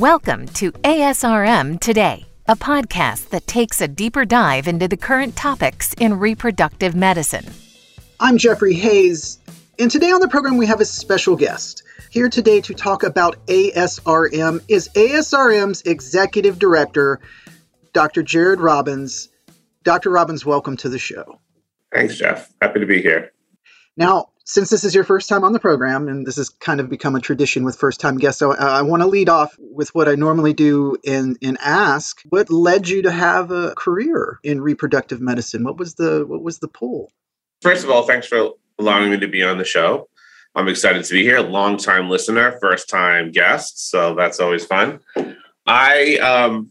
Welcome to ASRM Today, a podcast that takes a deeper dive into the current topics in reproductive medicine. I'm Jeffrey Hayes, and today on the program we have a special guest. Here today to talk about ASRM is ASRM's Executive Director, Dr. Jared Robins. Dr. Robins, welcome to the show. Thanks, Jeff. Happy to be here. Now, since this is your first time on the program, and this has kind of become a tradition with first time guests, so I, I want to lead off with what I normally do and, and ask what led you to have a career in reproductive medicine? What was the what was the pull? First of all, thanks for allowing me to be on the show. I'm excited to be here. Long time listener, first time guest, so that's always fun. I um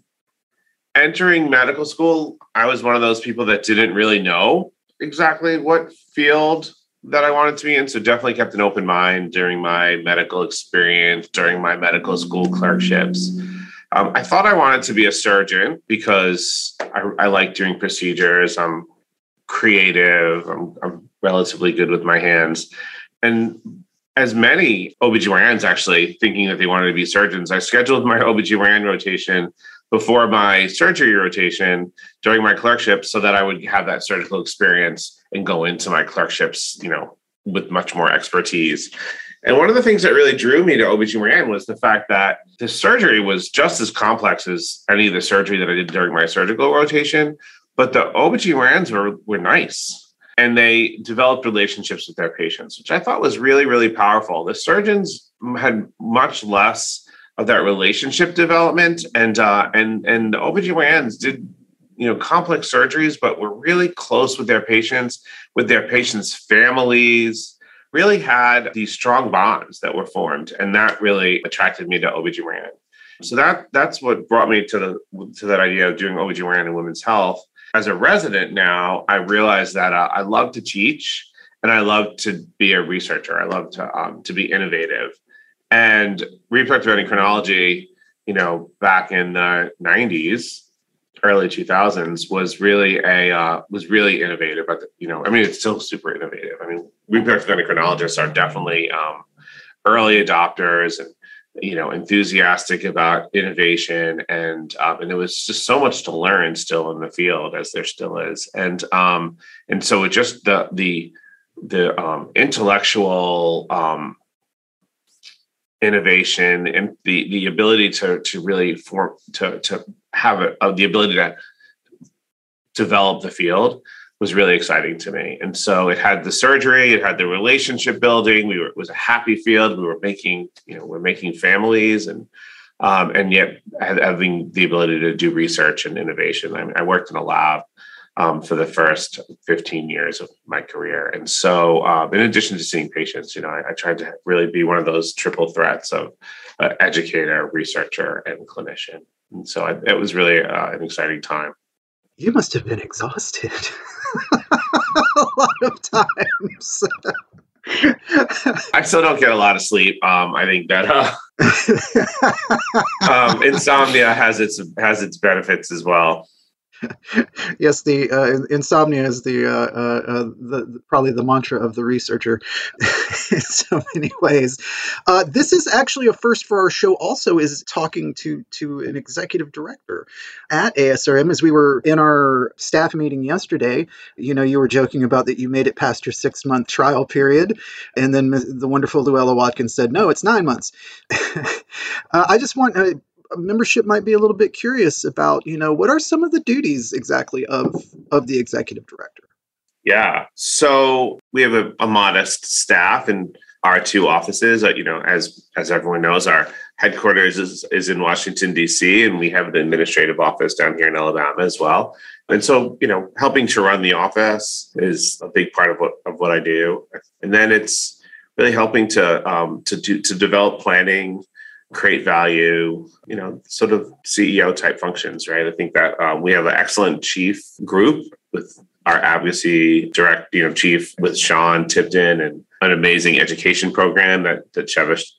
entering medical school, I was one of those people that didn't really know exactly what field that I wanted to be in. So definitely kept an open mind during my medical experience, during my medical school clerkships. Um, I thought I wanted to be a surgeon because I, I like doing procedures. I'm creative. I'm, I'm relatively good with my hands. And as many OBGYNs actually thinking that they wanted to be surgeons, I scheduled my OBGYN rotation before my surgery rotation during my clerkship so that I would have that surgical experience and go into my clerkships, you know, with much more expertise. And one of the things that really drew me to OBGYN was the fact that the surgery was just as complex as any of the surgery that I did during my surgical rotation, but the OBGYNs were, were nice and they developed relationships with their patients, which I thought was really, really powerful. The surgeons had much less of that relationship development. And uh, and and the OBGYNs did you know complex surgeries but were really close with their patients with their patients families really had these strong bonds that were formed. And that really attracted me to OBGYN. So that that's what brought me to the to that idea of doing OBGYN and women's health. As a resident now I realized that uh, I love to teach and I love to be a researcher. I love to um, to be innovative and reproductive endocrinology, you know, back in the 90s, early 2000s was really a uh, was really innovative. But you know, I mean, it's still super innovative. I mean, reproductive endocrinologists are definitely um, early adopters and you know enthusiastic about innovation and um, and there was just so much to learn still in the field as there still is and um and so it just the the the um intellectual um innovation and the the ability to to really form to to have a, the ability to develop the field was really exciting to me. And so it had the surgery, it had the relationship building. We were it was a happy field. We were making you know we're making families and um, and yet having the ability to do research and innovation. I, mean, I worked in a lab um, for the first 15 years of my career. And so, um, in addition to seeing patients, you know, I, I, tried to really be one of those triple threats of uh, educator, researcher, and clinician. And so, I, it was really uh, an exciting time. You must have been exhausted a lot of times. I still don't get a lot of sleep. Um, I think that uh, um, insomnia has its has its benefits as well. yes, the uh, insomnia is the, uh, uh, uh, the, probably the mantra of the researcher in so many ways. Uh, this is actually a first for our show. Also, is talking to to an executive director at ASRM as we were in our staff meeting yesterday. You know, you were joking about that you made it past your six month trial period, and then the wonderful Luella Watkins said, "No, it's nine months." Uh, I just want membership might be a little bit curious about, you know, what are some of the duties exactly of of the executive director? Yeah. So we have a, a modest staff and our two offices. Uh, you know, as as everyone knows, our headquarters is, is in Washington D.C. and we have an administrative office down here in Alabama as well. And so, you know, helping to run the office is a big part of what of what I do. And then it's really helping to um, to do to develop planning create value, you know, sort of CEO type functions, right? I think that um, we have an excellent chief group with our advocacy direct, you know, chief with Sean Tipton and an amazing education program that, that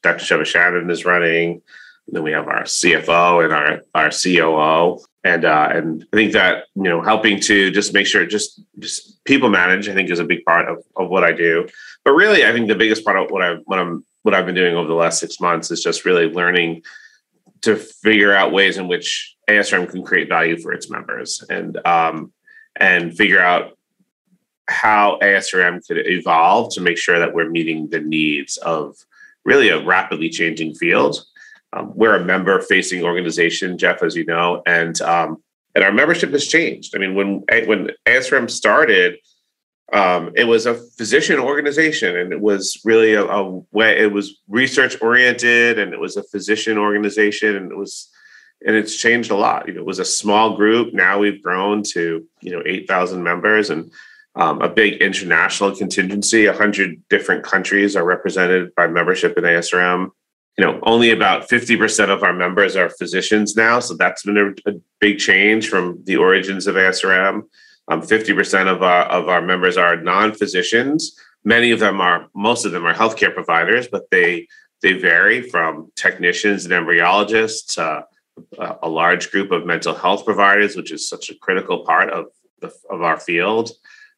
Dr. Sheva Shannon is running. And then we have our CFO and our, our COO. And uh, and I think that you know helping to just make sure just just people manage I think is a big part of, of what I do. But really, I think the biggest part of what I what I'm what I've been doing over the last six months is just really learning to figure out ways in which ASRM can create value for its members and um, and figure out how ASRM could evolve to make sure that we're meeting the needs of really a rapidly changing field. Um, we're a member facing organization, Jeff, as you know, and um, and our membership has changed. I mean, when when ASRM started, um, it was a physician organization, and it was really a, a way. It was research oriented, and it was a physician organization, and it was and it's changed a lot. You know, it was a small group. Now we've grown to you know eight thousand members and um, a big international contingency. A hundred different countries are represented by membership in ASRM. You know, only about fifty percent of our members are physicians now, so that's been a, a big change from the origins of ASRM. Um, fifty percent of our of our members are non-physicians. Many of them are, most of them are healthcare providers, but they they vary from technicians and embryologists to a large group of mental health providers, which is such a critical part of the, of our field.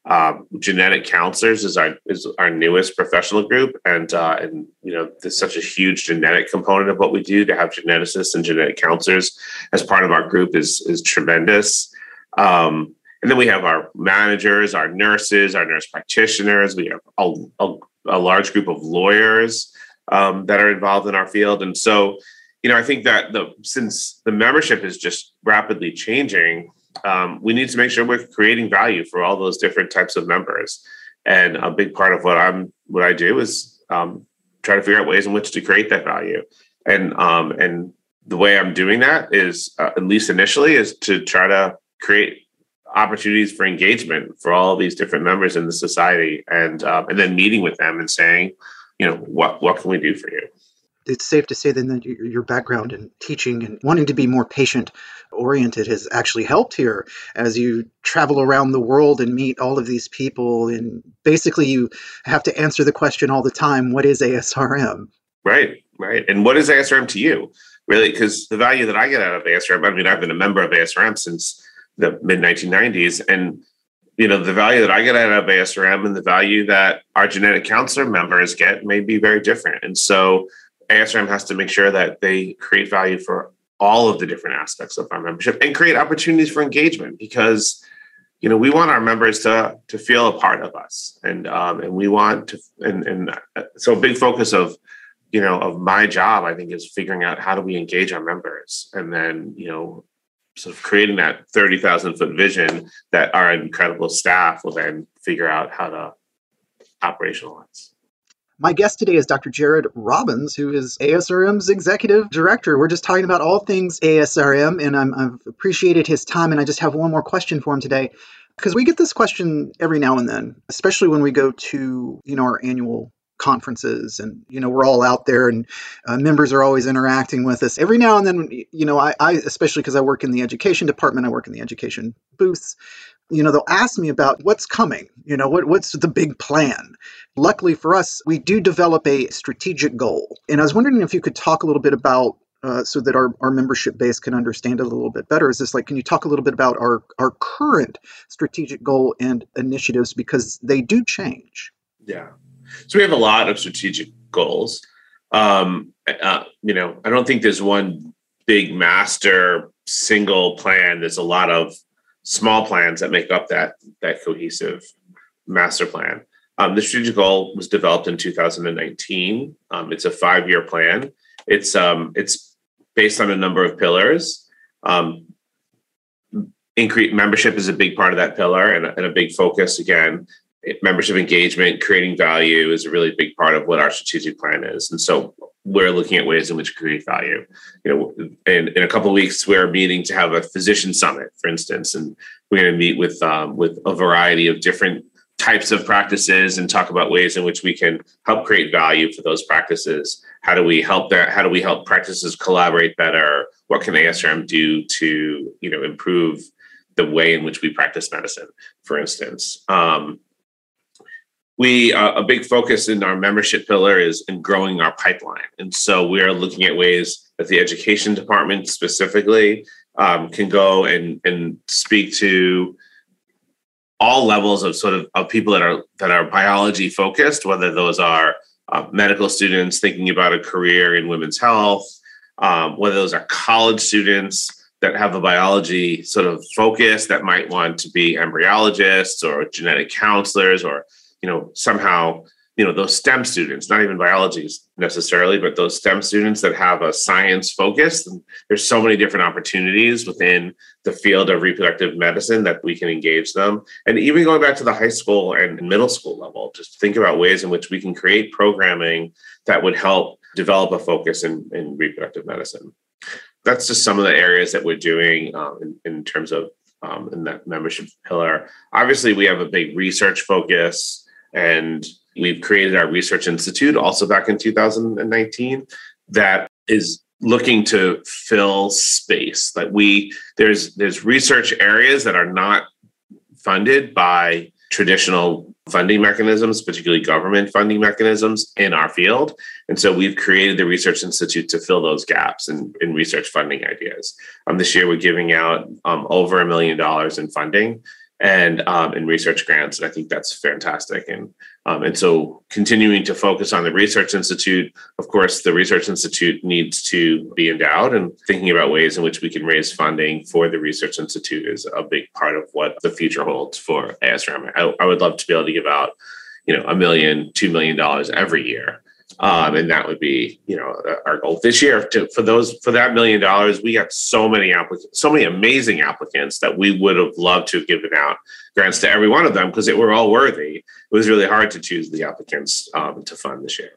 Um, genetic counselors is our is our newest professional group, and uh, and you know there's such a huge genetic component of what we do. To have geneticists and genetic counselors as part of our group is is tremendous. Um, and then we have our managers, our nurses, our nurse practitioners. We have a, a, a large group of lawyers um, that are involved in our field, and so you know, I think that the since the membership is just rapidly changing, um, we need to make sure we're creating value for all those different types of members. And a big part of what I'm what I do is um, try to figure out ways in which to create that value. And um, and the way I'm doing that is, uh, at least initially, is to try to create opportunities for engagement for all these different members in the society, and um, and then meeting with them and saying, you know, what what can we do for you? it's safe to say then that your background in teaching and wanting to be more patient oriented has actually helped here. As you travel around the world and meet all of these people and basically you have to answer the question all the time what is asrm right right. And what is asrm to you? Really because the value that i get out of asrm i mean i've been a member of asrm since the mid 1990s and you know the value that i get out of asrm and the value that our genetic counselor members get may be very different. And so ASRM has to make sure that they create value for all of the different aspects of our membership and create opportunities for engagement because you know we want our members to to feel a part of us. And um, and we want to and and uh, so a big focus of you know of my job i think is figuring out how do we engage our members and then you know sort of creating that 30,000 foot vision that our incredible staff will then figure out how to operationalize my guest today is Dr. Jared Robins, who is ASRM's executive director. We're just talking about all things ASRM, and i have appreciated his time. And I just have one more question for him today, because we get this question every now and then, especially when we go to you know our annual conferences and you know we're all out there and uh, members are always interacting with us. Every now and then you know i, I especially because i work in the education department i work in the education booths you know they'll ask me about what's coming you know what, what's the big plan? Luckily for us we do develop a strategic goal. And i was wondering if you could talk a little bit about uh, so that our, our membership base can understand it a little bit better. Is this like can you talk a little bit about our our current strategic goal and initiatives? Because they do change. Yeah so we have a lot of strategic goals um, uh, you know i don't think there's one big master single plan there's a lot of small plans that make up that that cohesive master plan. Um, the strategic goal was developed in 2019. Um, it's a five-year plan. It's um, it's based on a number of pillars. Um, increase membership is a big part of that pillar and a, and a big focus. Again, membership engagement, creating value is a really big part of what our strategic plan is. And so we're looking at ways in which to create value. You know, in, in a couple of weeks, we're meeting to have a physician summit, for instance, and we're going to meet with um, with a variety of different types of practices and talk about ways in which we can help create value for those practices. How do we help that? How do we help practices collaborate better? What can ASRM do to you know improve the way in which we practice medicine, for instance? Um, we uh, a big focus in our membership pillar is in growing our pipeline. And so we are looking at ways that the education department specifically um, can go and and speak to all levels of sort of, of people that are that are biology focused whether those are uh, medical students thinking about a career in women's health um, whether those are college students that have a biology sort of focus that might want to be embryologists or genetic counselors or you know somehow you know those STEM students, not even biology necessarily, but those STEM students that have a science focus. There's so many different opportunities within the field of reproductive medicine that we can engage them. And even going back to the high school and middle school level, just think about ways in which we can create programming that would help develop a focus in, in reproductive medicine. That's just some of the areas that we're doing um, in, in terms of um, in that membership pillar. Obviously, we have a big research focus and We've created our research institute also back in 2019 that is looking to fill space. That we there's there's research areas that are not funded by traditional funding mechanisms, particularly government funding mechanisms in our field. And so we've created the Research Institute to fill those gaps in, in research funding ideas. Um, this year, we're giving out um, over a million dollars in funding and um, in research grants. And I think that's fantastic. And um, and so continuing to focus on the Research Institute, of course, the Research Institute needs to be endowed and thinking about ways in which we can raise funding for the Research Institute is a big part of what the future holds for ASRM. I, I would love to be able to give out, you know, a million, two million dollars every year um, and that would be, you know, our goal this year. To, for those for that million dollars, we got so many applicants, so many amazing applicants that we would have loved to have given out grants to every one of them because they were all worthy. It was really hard to choose the applicants um, to fund this year.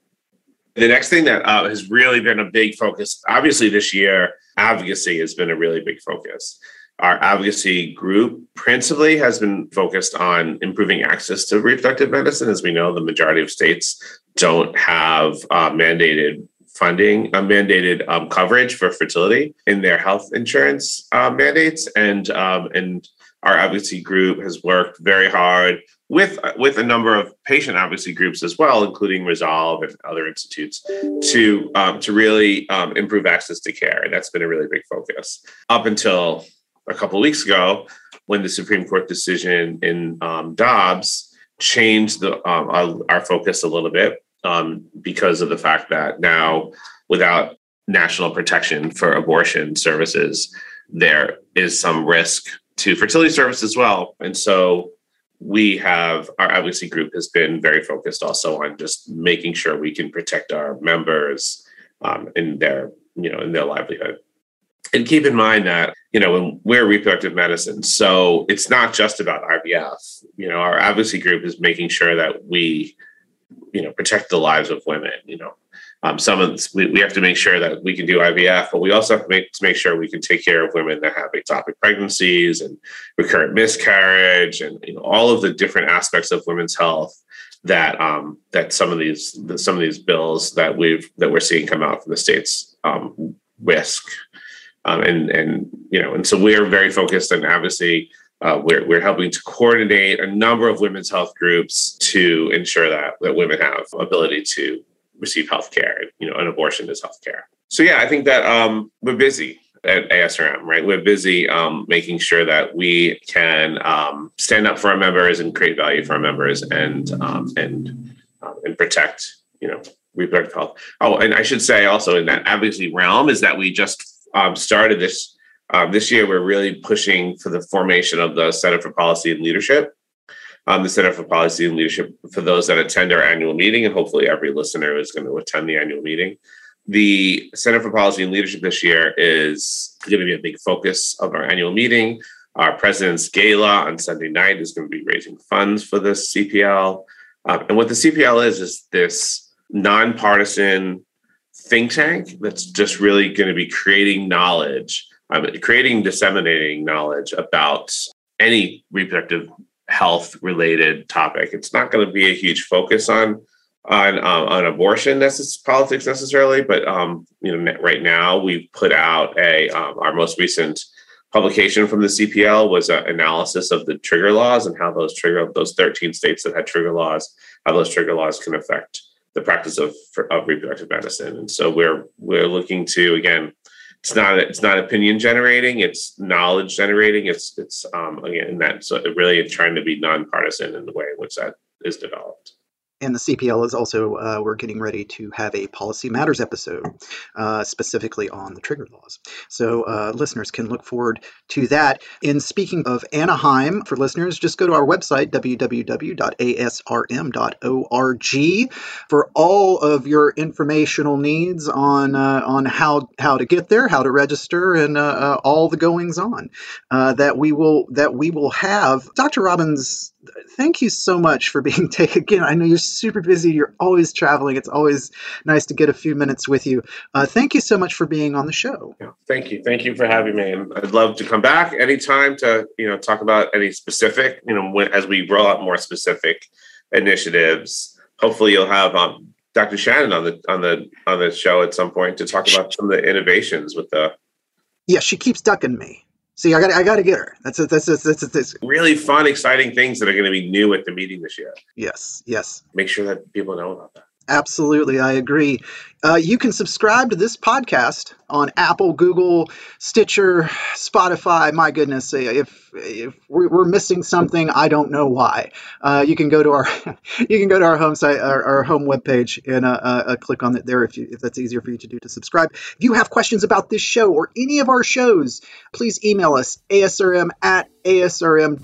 The next thing that uh, has really been a big focus, obviously, this year, advocacy has been a really big focus. Our advocacy group principally has been focused on improving access to reproductive medicine. As we know, the majority of states don't have uh, mandated funding, uh, mandated um, coverage for fertility in their health insurance uh, mandates, and um, and our advocacy group has worked very hard with with a number of patient advocacy groups as well, including Resolve and other institutes, to um, to really um, improve access to care, and that's been a really big focus up until a couple weeks ago when the Supreme Court decision in um, Dobbs changed the, um, our, our, focus a little bit um, because of the fact that now, without national protection for abortion services, there is some risk to fertility service as well. And so we have our advocacy group has been very focused also on just making sure we can protect our members um, in their you know in their livelihood and keep in mind that you know we're reproductive medicine. So it's not just about ivf you know our advocacy group is making sure that we you know protect the lives of women you know. Um, some of this, we, we have to make sure that we can do ivf but we also have to make, to make sure we can take care of women that have ectopic pregnancies and recurrent miscarriage and you know all of the different aspects of women's health that um, that some of these some of these bills that we've that we're seeing come out from the states um, risk um, and and you know, and so we're very focused on advocacy. Uh, we're, we're helping to coordinate a number of women's health groups to ensure that that women have ability to receive health care. You know, an abortion is health care. So yeah, I think that um, we're busy at ASRM, right? We're busy um, making sure that we can um, stand up for our members and create value for our members and um, and um, and protect, you know, reproductive health. Oh, and I should say also in that advocacy realm is that we just um, started this um, this year, we're really pushing for the formation of the Center for Policy and Leadership. Um, the Center for Policy and Leadership for those that attend our annual meeting, and hopefully every listener is going to attend the annual meeting. The Center for Policy and Leadership this year is going to be a big focus of our annual meeting. Our president's gala on Sunday night is going to be raising funds for the CPL. Um, and what the CPL is, is this nonpartisan think tank that's just really going to be creating knowledge, um, creating, disseminating knowledge about any reproductive health related topic. It's not going to be a huge focus on on um, on abortion necess- politics necessarily, but um, you know, right now we've put out a um, our most recent publication from the CPL was an analysis of the trigger laws and how those trigger those 13 states that had trigger laws, how those trigger laws can affect the practice of, of reproductive medicine. And so we're we're looking to again, it's not it's not opinion generating, it's knowledge generating. It's it's um, again that so really trying to be nonpartisan in the way in which that is developed. And the CPL is also, uh, we're getting ready to have a Policy Matters episode uh, specifically on the trigger laws. So uh, listeners can look forward to that. In speaking of Anaheim, for listeners, just go to our website, www.asrm.org, for all of your informational needs on, uh, on how, how to get there, how to register, and uh, uh, all the goings on that we will that we will have. Dr. Robins thank you so much for being taken. Again, I know you're super busy. You're always traveling. It's always nice to get a few minutes with you. Uh, thank you so much for being on the show. Yeah, thank you. Thank you for having me. And I'd love to come back anytime to you know talk about any specific you know when, as we roll out more specific initiatives. Hopefully, you'll have um, Dr. Shannon on the on the on the show at some point to talk about some of the innovations with the. Yeah, she keeps ducking me. See, I got I got to get her. That's a, that's a, that's a, that's really fun, exciting things that are going to be new at the meeting this year. Yes, yes. Make sure that people know about that. Absolutely, I agree. Uh, you can subscribe to this podcast on Apple, Google, Stitcher, Spotify. My goodness, if if we're missing something, I don't know why. Uh, you can go to our you can go to our home site, our, our home webpage, and uh, uh, click on it there if you if that's easier for you to do to subscribe. If you have questions about this show or any of our shows, please email us asrm at asrm.org.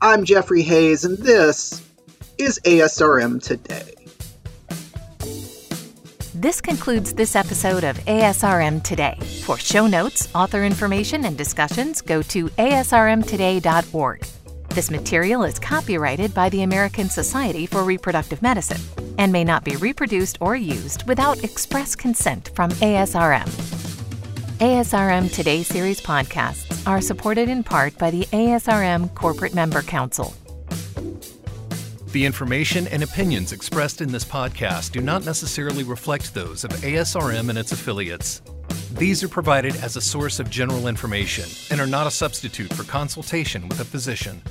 I'm Jeffrey Hayes, and this is ASRM Today. This concludes this episode of ASRM Today. For show notes, author information, and discussions, go to asrmtoday.org. This material is copyrighted by the American Society for Reproductive Medicine and may not be reproduced or used without express consent from ASRM. ASRM Today series podcasts are supported in part by the ASRM Corporate Member Council. The information and opinions expressed in this podcast do not necessarily reflect those of ASRM and its affiliates. These are provided as a source of general information and are not a substitute for consultation with a physician.